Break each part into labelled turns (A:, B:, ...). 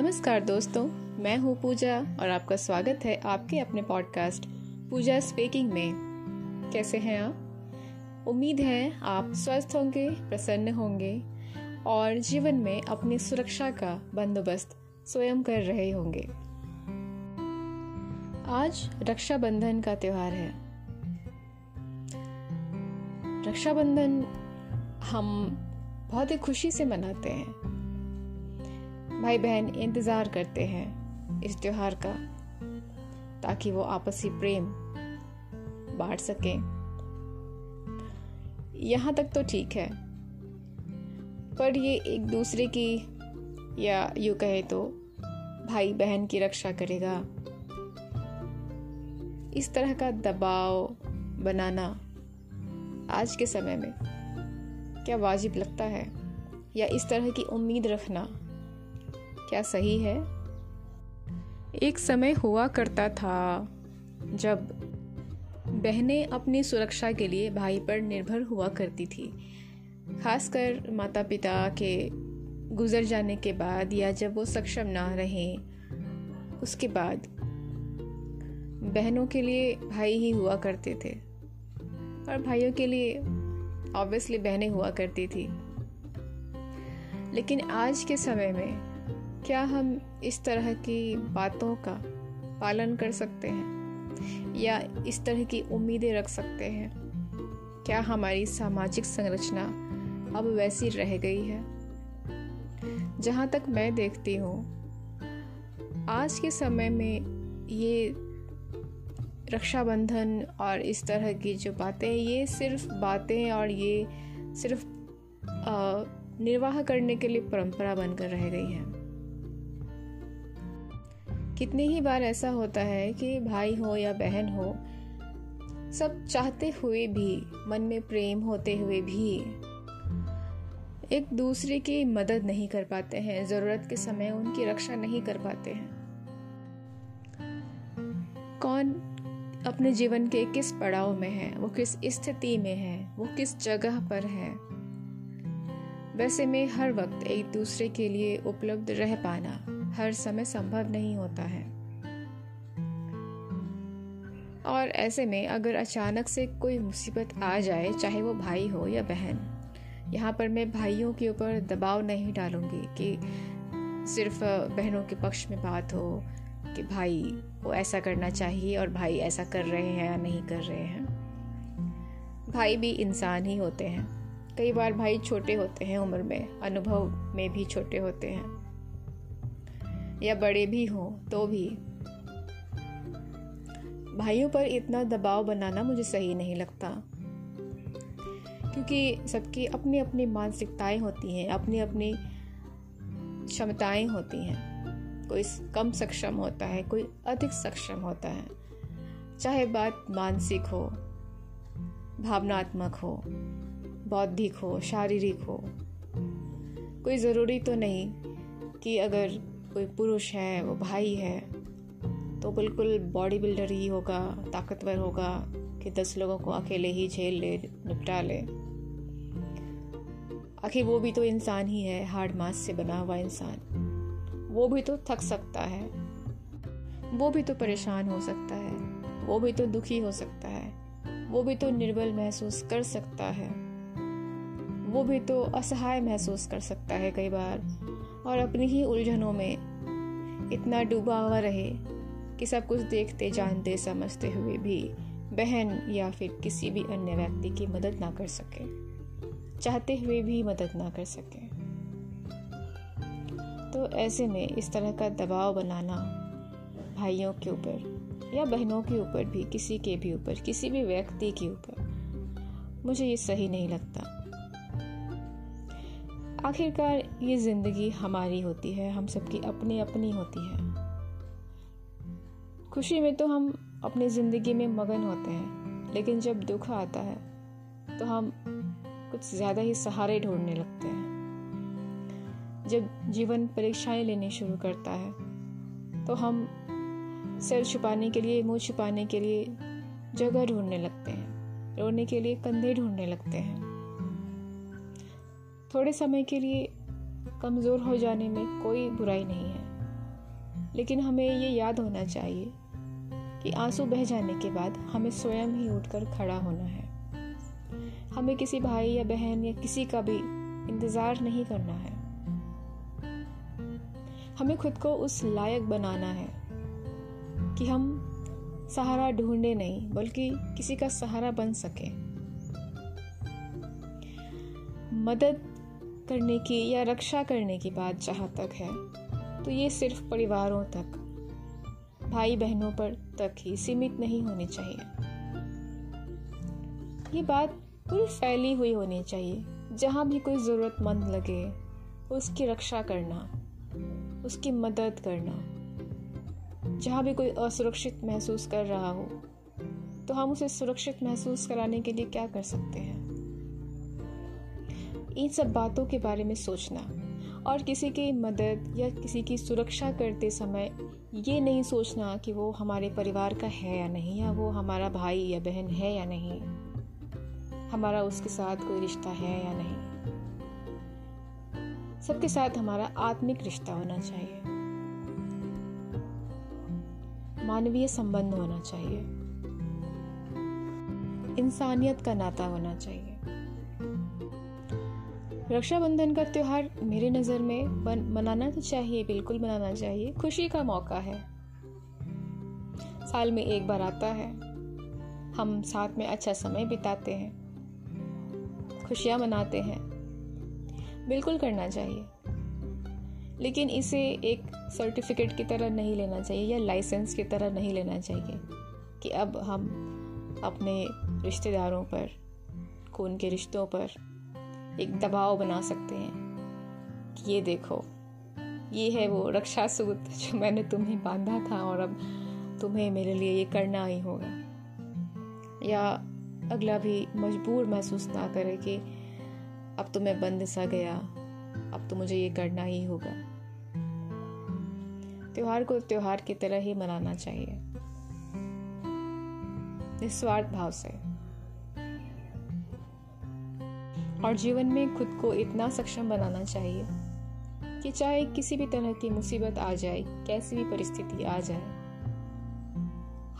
A: नमस्कार दोस्तों, मैं हूँ पूजा और आपका स्वागत है आपके अपने पॉडकास्ट पूजा स्पीकिंग में। कैसे हैं आप? उम्मीद है आप स्वस्थ होंगे, प्रसन्न होंगे और जीवन में अपनी सुरक्षा का बंदोबस्त स्वयं कर रहे होंगे। आज रक्षाबंधन का त्योहार है। रक्षाबंधन हम बहुत ही खुशी से मनाते हैं। भाई बहन इंतज़ार करते हैं इस त्योहार का, ताकि वो आपसी प्रेम बांट सकें। यहाँ तक तो ठीक है, पर ये एक दूसरे की, या यूँ कहे तो भाई बहन की रक्षा करेगा। इस तरह का दबाव बनाना आज के समय में क्या वाजिब लगता है, या इस तरह की उम्मीद रखना क्या सही है? एक समय हुआ करता था जब बहनें अपनी सुरक्षा के लिए भाई पर निर्भर हुआ करती थी। खासकर माता पिता के गुजर जाने के बाद या जब वो सक्षम ना रहें, उसके बाद बहनों के लिए भाई ही हुआ करते थे। और भाइयों के लिए ऑब्वियसली बहनें हुआ करती थी। लेकिन आज के समय में क्या हम इस तरह की बातों का पालन कर सकते हैं? या इस तरह की उम्मीदें रख सकते हैं? क्या हमारी सामाजिक संरचना अब वैसी रह गई है? जहाँ तक मैं देखती हूँ, आज के समय में ये रक्षाबंधन और इस तरह की जो बातें, ये सिर्फ़ बातें और ये सिर्फ़ निर्वाह करने के लिए परंपरा बनकर रह गई है। कितनी ही बार ऐसा होता है कि भाई हो या बहन हो, सब चाहते हुए भी, मन में प्रेम होते हुए भी एक दूसरे की मदद नहीं कर पाते हैं, ज़रूरत के समय उनकी रक्षा नहीं कर पाते हैं। कौन अपने जीवन के किस पड़ाव में है, वो किस स्थिति में है, वो किस जगह पर है, वैसे में हर वक्त एक दूसरे के लिए उपलब्ध रह पाना। हर समय संभव नहीं होता है। और ऐसे में अगर अचानक से कोई मुसीबत आ जाए, चाहे वो भाई हो या बहन, यहाँ पर मैं भाइयों के ऊपर दबाव नहीं डालूँगी कि सिर्फ़ बहनों के पक्ष में बात हो कि भाई वो ऐसा करना चाहिए और भाई ऐसा कर रहे हैं या नहीं कर रहे हैं। भाई भी इंसान ही होते हैं। कई बार भाई छोटे होते हैं उम्र में, अनुभव में भी छोटे होते हैं। या बड़े भी हों तो भी। भाइयों पर इतना दबाव बनाना मुझे सही नहीं लगता। क्योंकि सबकी अपनी अपनी मानसिकताएँ होती हैं अपनी अपनी क्षमताएँ होती हैं। कोई कम सक्षम होता है, कोई अधिक सक्षम होता है। चाहे बात मानसिक हो, भावनात्मक हो, बौद्धिक हो, शारीरिक हो, कोई ज़रूरी तो नहीं कि अगर कोई पुरुष है, वो भाई है तो बिल्कुल बॉडी बिल्डर ही होगा, ताकतवर होगा कि दस लोगों को अकेले ही झेल ले, निपटा ले। आखिर वो भी तो इंसान ही है, हार्ड मास से बना हुआ इंसान। वो भी तो थक सकता है। वो भी तो परेशान हो सकता है। वो भी तो दुखी हो सकता है। वो भी तो निर्बल महसूस कर सकता है। वो भी तो असहाय महसूस कर सकता है कई बार। और अपनी ही उलझनों में इतना डूबा हुआ रहे कि सब कुछ देखते, जानते, समझते हुए भी बहन या फिर किसी भी अन्य व्यक्ति की मदद ना कर सके। चाहते हुए भी मदद ना कर सके। तो ऐसे में इस तरह का दबाव बनाना भाइयों के ऊपर या बहनों के ऊपर भी, किसी के भी ऊपर, किसी भी व्यक्ति के ऊपर, मुझे ये सही नहीं लगता। आखिरकार ये ज़िंदगी हमारी होती है, हम सबकी अपनी अपनी होती है। खुशी में तो हम अपनी ज़िंदगी में मगन होते हैं, लेकिन जब दुख आता है तो हम कुछ ज़्यादा ही सहारे ढूँढने लगते हैं। जब जीवन परीक्षाएँ लेनी शुरू करता है तो हम सर छुपाने के लिए, मुँह छुपाने के लिए जगह ढूँढने लगते हैं, रोने के लिए कंधे ढूँढने लगते हैं। थोड़े समय के लिए कमज़ोर हो जाने में कोई बुराई नहीं है। लेकिन हमें ये याद होना चाहिए कि आँसू बह जाने के बाद हमें स्वयं ही उठकर खड़ा होना है। हमें किसी भाई या बहन या किसी का भी इंतज़ार नहीं करना है। हमें खुद को उस लायक बनाना है कि हम सहारा ढूंढे नहीं, बल्कि किसी का सहारा बन सके। मदद करने की या रक्षा करने की बात जहाँ तक है तो ये सिर्फ़ परिवारों तक भाई बहनों पर तक ही सीमित नहीं होनी चाहिए। ये बात पूरी फैली हुई होनी चाहिए, जहाँ भी कोई ज़रूरतमंद लगे, उसकी रक्षा करना, उसकी मदद करना। जहाँ भी कोई असुरक्षित महसूस कर रहा हो तो हम उसे सुरक्षित महसूस कराने के लिए क्या कर सकते हैं? इन सब बातों के बारे में सोचना। और किसी की मदद या किसी की सुरक्षा करते समय ये नहीं सोचना कि वो हमारे परिवार का है या नहीं, या वो हमारा भाई या बहन है या नहीं। हमारा उसके साथ कोई रिश्ता है या नहीं। सबके साथ हमारा आत्मिक रिश्ता होना चाहिए। मानवीय संबंध होना चाहिए। इंसानियत का नाता होना चाहिए। रक्षाबंधन का त्यौहार मेरे नज़र में बन, मनाना तो चाहिए बिल्कुल मनाना चाहिए। खुशी का मौका है। साल में एक बार आता है। हम साथ में अच्छा समय बिताते हैं। खुशियाँ मनाते हैं। बिल्कुल करना चाहिए। लेकिन इसे एक सर्टिफिकेट की तरह नहीं लेना चाहिए या लाइसेंस की तरह नहीं लेना चाहिए कि अब हम अपने रिश्तेदारों पर खून के रिश्तों पर एक दबाव बना सकते हैं कि ये देखो, ये है वो रक्षा सूत जो मैंने तुम्हें बांधा था और अब तुम्हें मेरे लिए ये करना ही होगा। या अगला भी मजबूर महसूस ना करे कि अब तो मैं बंद सा गया, अब तो मुझे ये करना ही होगा। त्योहार को त्योहार की तरह ही मनाना चाहिए। निस्वार्थ भाव से। और जीवन में खुद को इतना सक्षम बनाना चाहिए कि चाहे किसी भी तरह की मुसीबत आ जाए, कैसी भी परिस्थिति आ जाए,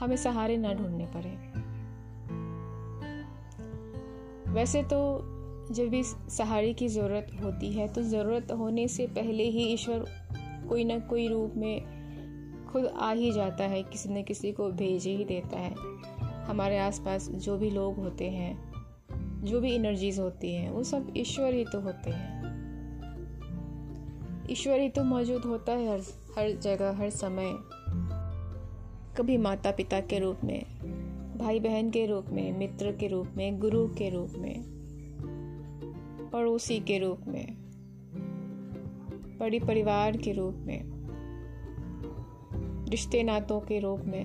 A: हमें सहारे ना ढूँढने पड़े। वैसे तो जब भी सहारे की ज़रूरत होती है तो ज़रूरत होने से पहले ही ईश्वर कोई ना कोई रूप में खुद आ ही जाता है, किसी न किसी को भेज ही देता है। हमारे आसपास जो भी लोग होते हैं जो भी एनर्जीज होती हैं, वो सब ईश्वर ही तो होते हैं। ईश्वर ही तो मौजूद होता है हर हर जगह, हर समय। कभी माता पिता के रूप में भाई बहन के रूप में, मित्र के रूप में, गुरु के रूप में, पड़ोसी के रूप में बड़ी परिवार के रूप में रिश्ते नातों के रूप में,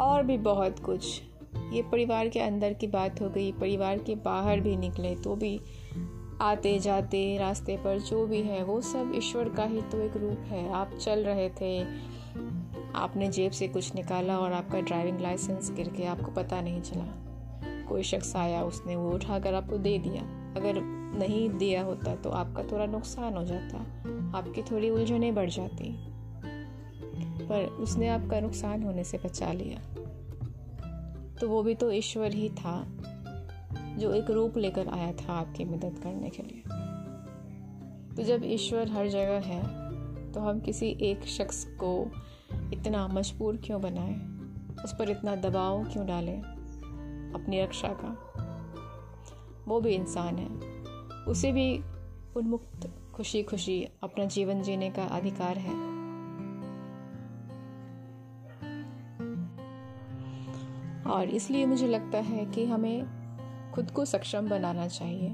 A: और भी बहुत कुछ। ये परिवार के अंदर की बात हो गई परिवार के बाहर भी निकले तो भी आते जाते रास्ते पर जो भी है, वो सब ईश्वर का ही तो एक रूप है। आप चल रहे थे, आपने जेब से कुछ निकाला और आपका ड्राइविंग लाइसेंस गिर गया, आपको पता नहीं चला। कोई शख्स आया, उसने वो उठाकर आपको दे दिया। अगर नहीं दिया होता तो आपका थोड़ा नुकसान हो जाता, आपकी थोड़ी उलझने बढ़ जाती। पर उसने आपका नुकसान होने से बचा लिया। तो वो भी तो ईश्वर ही था, जो एक रूप लेकर आया था आपकी मदद करने के लिए। तो जब ईश्वर हर जगह है तो हम किसी एक शख्स को इतना मजबूर क्यों बनाएँ? उस पर इतना दबाव क्यों डालें अपनी रक्षा का? वो भी इंसान है। उसे भी उन्मुक्त खुशी खुशी अपना जीवन जीने का अधिकार है। और इसलिए मुझे लगता है कि हमें खुद को सक्षम बनाना चाहिए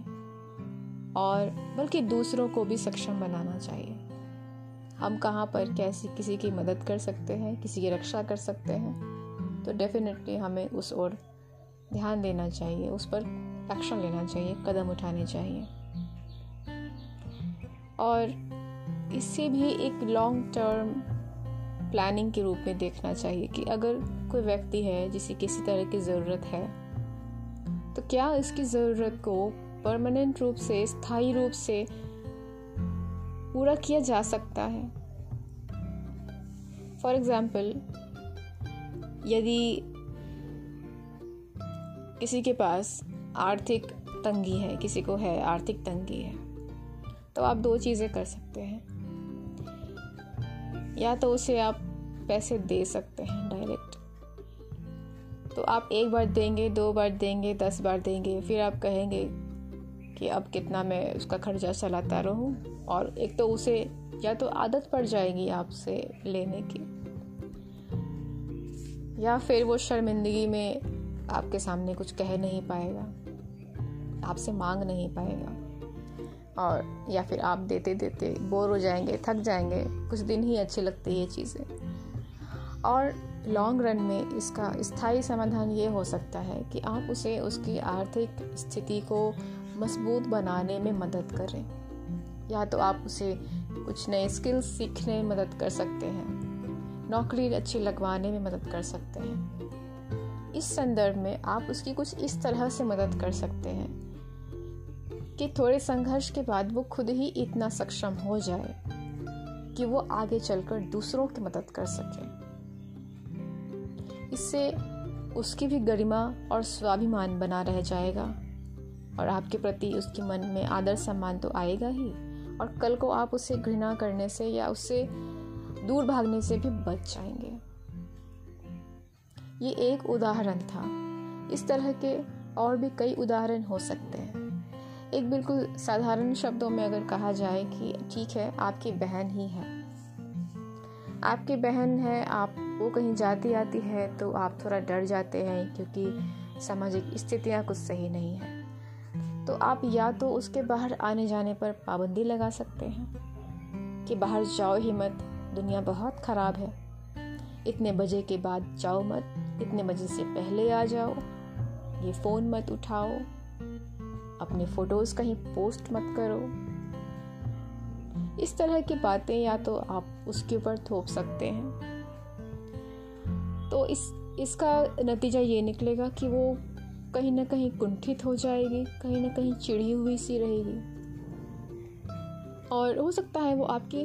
A: और बल्कि दूसरों को भी सक्षम बनाना चाहिए। हम कहाँ पर कैसी, किसी की मदद कर सकते हैं, किसी की रक्षा कर सकते हैं तो डेफिनेटली हमें उस ओर ध्यान देना चाहिए, उस पर एक्शन लेना चाहिए, कदम उठाने चाहिए। और इससे भी एक लॉन्ग टर्म प्लानिंग के रूप में देखना चाहिए कि अगर कोई व्यक्ति है जिसे किसी तरह की ज़रूरत है तो क्या इसकी ज़रूरत को परमानेंट रूप से, स्थायी रूप से पूरा किया जा सकता है? फॉर एग्ज़ाम्पल यदि किसी के पास आर्थिक तंगी है, किसी को है आर्थिक तंगी है तो आप दो चीज़ें कर सकते हैं। या तो उसे आप पैसे दे सकते हैं डायरेक्ट तो आप एक बार देंगे, दो बार देंगे, दस बार देंगे, फिर आप कहेंगे कि अब कितना मैं उसका खर्चा चलाता रहूँ। और एक तो उसे, या तो आदत पड़ जाएगी आपसे लेने की, या फिर वो शर्मिंदगी में आपके सामने कुछ कह नहीं पाएगा, आपसे मांग नहीं पाएगा। और, या फिर आप देते देते बोर हो जाएँगे, थक जाएँगे, कुछ दिन ही अच्छी लगती है ये चीज़ें। और लॉन्ग रन में इसका स्थायी समाधान ये हो सकता है कि आप उसे उसकी आर्थिक स्थिति को मज़बूत बनाने में मदद करें। या तो आप उसे कुछ नए स्किल्स सीखने में मदद कर सकते हैं, नौकरी अच्छी लगवाने में मदद कर सकते हैं। इस संदर्भ में आप उसकी कुछ इस तरह से मदद कर सकते हैं कि थोड़े संघर्ष के बाद वो खुद ही इतना सक्षम हो जाए कि वो आगे चलकर दूसरों की मदद कर सके। इससे उसकी भी गरिमा और स्वाभिमान बना रह जाएगा और आपके प्रति उसके मन में आदर सम्मान तो आएगा ही। और कल को आप उसे घृणा करने से या उससे दूर भागने से भी बच जाएँगे। ये एक उदाहरण था। इस तरह के और भी कई उदाहरण हो सकते हैं। एक बिल्कुल साधारण शब्दों में अगर कहा जाए कि, ठीक है, आपकी बहन ही है। आपकी बहन है, आप वो कहीं जाती आती है तो आप थोड़ा डर जाते हैं क्योंकि सामाजिक स्थितियाँ कुछ सही नहीं है। तो आप या तो उसके बाहर आने जाने पर पाबंदी लगा सकते हैं कि बाहर जाओ ही मत, दुनिया बहुत ख़राब है। इतने बजे के बाद जाओ मत, इतने बजे से पहले आ जाओ, ये फ़ोन मत उठाओ, अपने फ़ोटोज़ कहीं पोस्ट मत करो। इस तरह की बातें या तो आप उसके ऊपर थोप सकते हैं। तो इस, इसका नतीजा ये निकलेगा कि वो कहीं ना कहीं कुंठित हो जाएगी, कहीं ना कहीं चिड़ी हुई सी रहेगी। और हो सकता है वो आपकी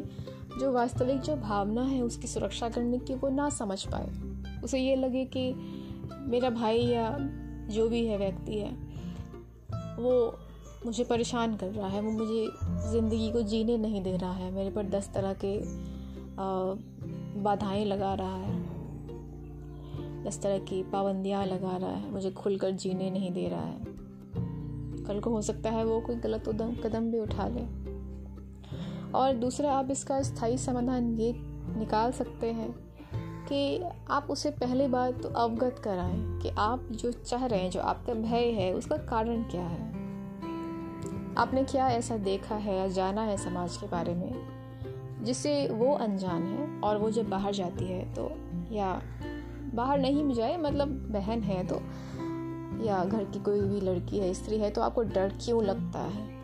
A: जो वास्तविक जो भावना है उसकी सुरक्षा करने की वो ना समझ पाए। उसे ये लगे कि मेरा भाई या जो भी है व्यक्ति है, वो मुझे परेशान कर रहा है, वो मुझे ज़िंदगी को जीने नहीं दे रहा है, मेरे पर दस तरह के बाधाएँ लगा रहा है। इस तरह की पाबंदियाँ लगा रहा है, मुझे खुलकर जीने नहीं दे रहा है। कल को हो सकता है वो कोई गलत उदम, कदम भी उठा ले। और दूसरा, आप इसका स्थायी समाधान ये निकाल सकते हैं कि आप उसे पहली बार तो अवगत कराएँ कि आप जो चाह रहे हैं, जो आपका भय है, उसका कारण क्या है। आपने क्या ऐसा देखा है या जाना है समाज के बारे में, जिससे वो अनजान है और वो जब बाहर जाती है तो या बाहर नहीं भी जाए मतलब बहन है तो या घर की कोई भी लड़की है, स्त्री है तो आपको डर क्यों लगता है?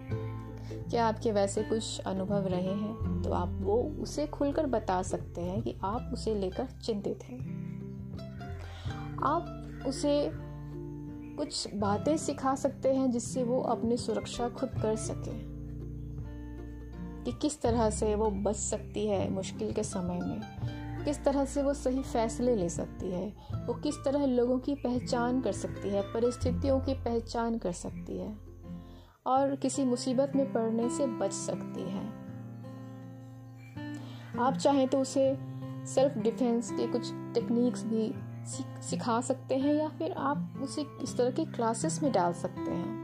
A: क्या आपके वैसे कुछ अनुभव रहे हैं? तो आप वो उसे खुलकर बता सकते हैं कि आप उसे लेकर चिंतित हैं। आप उसे कुछ बातें सिखा सकते हैं जिससे वो अपनी सुरक्षा खुद कर सके। कि किस तरह से वो बच सकती है मुश्किल के समय में। किस तरह से वो सही फैसले ले सकती है? वो किस तरह लोगों की पहचान कर सकती है? परिस्थितियों की पहचान कर सकती है? और किसी मुसीबत में पड़ने से बच सकती है। आप चाहें तो उसे सेल्फ डिफेंस के कुछ टेक्निक्स भी सिखा सकते हैं या फिर आप उसे इस तरह के क्लासेस में डाल सकते हैं?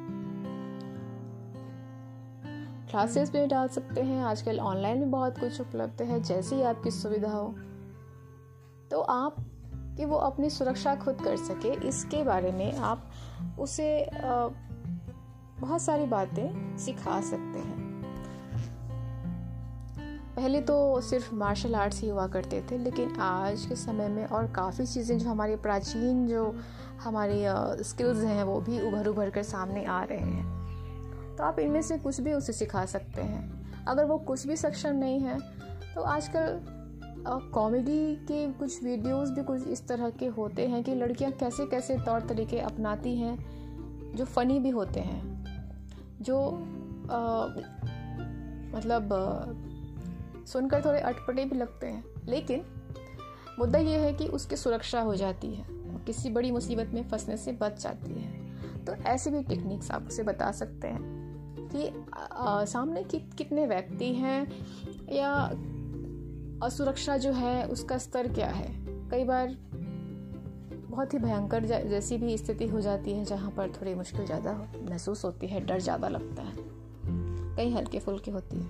A: क्लासेस में डाल सकते हैं। आजकल ऑनलाइन भी बहुत कुछ उपलब्ध है। जैसे ही आपकी सुविधा हो तो आप कि वो अपनी सुरक्षा खुद कर सके, इसके बारे में आप उसे बहुत सारी बातें सिखा सकते हैं। पहले तो सिर्फ़ मार्शल आर्ट्स ही हुआ करते थे, लेकिन आज के समय में और काफ़ी चीज़ें जो हमारी प्राचीन जो हमारी स्किल्स हैं, वो भी उभर उभर कर सामने आ रहे हैं। तो आप इनमें से कुछ भी उसे सिखा सकते हैं। अगर वो कुछ भी सक्षम नहीं है तो आजकल कॉमेडी के कुछ वीडियोस भी कुछ इस तरह के होते हैं कि लड़कियाँ कैसे कैसे तौर तरीके अपनाती हैं जो फ़नी भी होते हैं जो आ, मतलब आ, सुनकर थोड़े अटपटे भी लगते हैं। लेकिन मुद्दा ये है कि उसकी सुरक्षा हो जाती है और किसी बड़ी मुसीबत में फंसने से बच जाती है। तो ऐसी भी टेक्निक्स आप उसे बता सकते हैं कि आ, सामने कि, कितने व्यक्ति हैं या असुरक्षा जो है, उसका स्तर क्या है? कई बार बहुत ही भयंकर जैसी भी स्थिति हो जाती है, जहाँ पर थोड़ी मुश्किल ज़्यादा महसूस होती है, डर ज़्यादा लगता है। कई हल्के फुल्के होती है।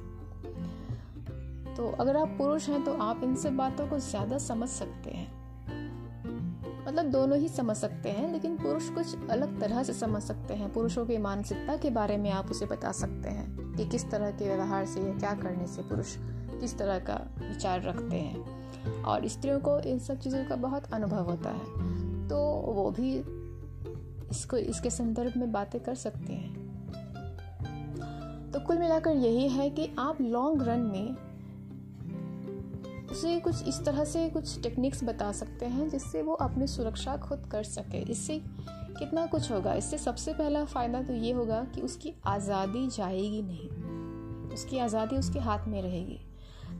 A: तो अगर आप पुरुष हैं तो आप इन सब बातों को ज़्यादा समझ सकते हैं। मतलब दोनों ही समझ सकते हैं, लेकिन पुरुष कुछ अलग तरह से समझ सकते हैं। पुरुषों की मानसिकता के बारे में आप उसे बता सकते हैं कि किस तरह के व्यवहार से या क्या करने से पुरुष किस तरह का विचार रखते हैं। और स्त्रियों को इन सब चीज़ों का बहुत अनुभव होता है। तो वो भी इसको, इसके संदर्भ में बातें कर सकते हैं। तो कुल मिलाकर यही है कि आप लॉन्ग रन में उसे कुछ इस तरह से कुछ टेक्निक्स बता सकते हैं, जिससे वो अपनी सुरक्षा खुद कर सके। इससे कितना कुछ होगा? इससे सबसे पहला फ़ायदा तो ये होगा कि उसकी आज़ादी जाएगी नहीं। उसकी आज़ादी उसके हाथ में रहेगी।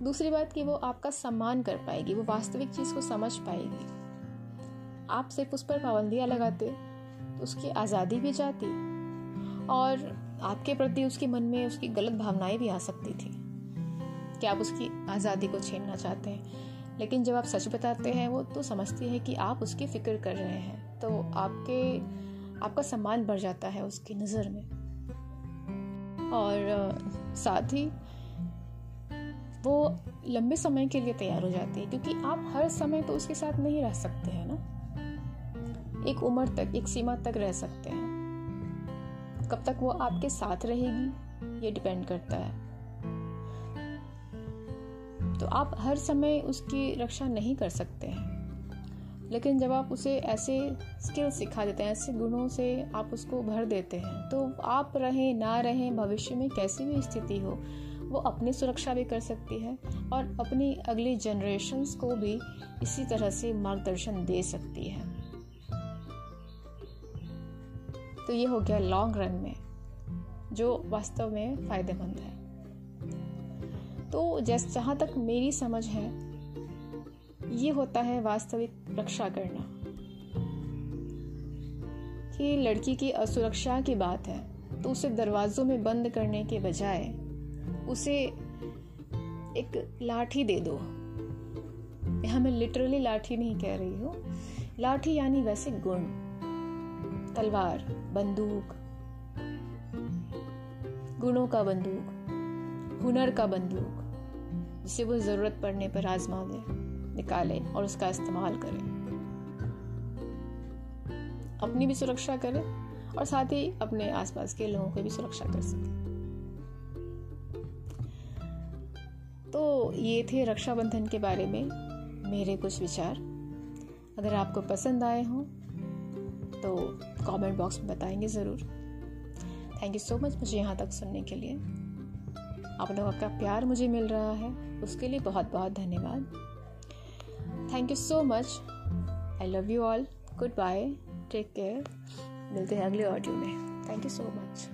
A: दूसरी बात कि वो आपका सम्मान कर पाएगी, वो वास्तविक चीज़ को समझ पाएगी। आप सिर्फ़ उस पर पाबंदियाँ लगाते तो उसकी आज़ादी भी जाती और आपके प्रति उसके मन में उसकी गलत भावनाएँ भी आ सकती थी। कि आप उसकी आज़ादी को छीनना चाहते हैं? लेकिन जब आप सच बताते हैं, वो तो समझती है कि आप उसकी फ़िक्र कर रहे हैं तो आपके, आपका सम्मान बढ़ जाता है उसकी नज़र में। और, साथ ही वो लंबे समय के लिए तैयार हो जाती है, क्योंकि आप हर समय तो उसके साथ नहीं रह सकते हैं ना। एक उम्र तक, एक सीमा तक रह सकते हैं। कब तक वो आपके साथ रहेगी, ये डिपेंड करता है। तो आप हर समय उसकी रक्षा नहीं कर सकते हैं। लेकिन जब आप उसे ऐसे स्किल सिखा देते हैं, ऐसे गुणों से आप उसको भर देते हैं तो आप रहें, ना रहें, भविष्य में कैसी भी स्थिति हो वो अपनी सुरक्षा भी कर सकती है और अपनी अगली जनरेशन्स को भी इसी तरह से मार्गदर्शन दे सकती है। तो ये हो गया लॉन्ग रन में, जो वास्तव में फ़ायदेमंद है। तो जैस, जहाँ तक मेरी समझ है, ये होता है वास्तविक रक्षा करना। कि लड़की की असुरक्षा की बात है तो उसे दरवाजों में बंद करने के बजाय उसे एक लाठी दे दो। यहाँ मैं लिटरली लाठी नहीं कह रही हूँ। लाठी यानी वैसे गुण, तलवार, बंदूक, गुणों का बंदूक, हुनर का बंदूक, जिसे वो ज़रूरत पड़ने पर आजमा ले निकाले और उसका इस्तेमाल करें। अपनी भी सुरक्षा करें और साथ ही अपने आसपास के लोगों की भी सुरक्षा कर सके। तो ये थे रक्षाबंधन के बारे में मेरे कुछ विचार। अगर आपको पसंद आए हों तो कमेंट बॉक्स में बताएँगे ज़रूर। थैंक यू सो मच मुझे यहाँ तक सुनने के लिए। आप लोगों का प्यार मुझे मिल रहा है, उसके लिए बहुत बहुत धन्यवाद। Thank you so much I love you all goodbye take care मिलते हैं अगले ऑडियो में। Thank you so much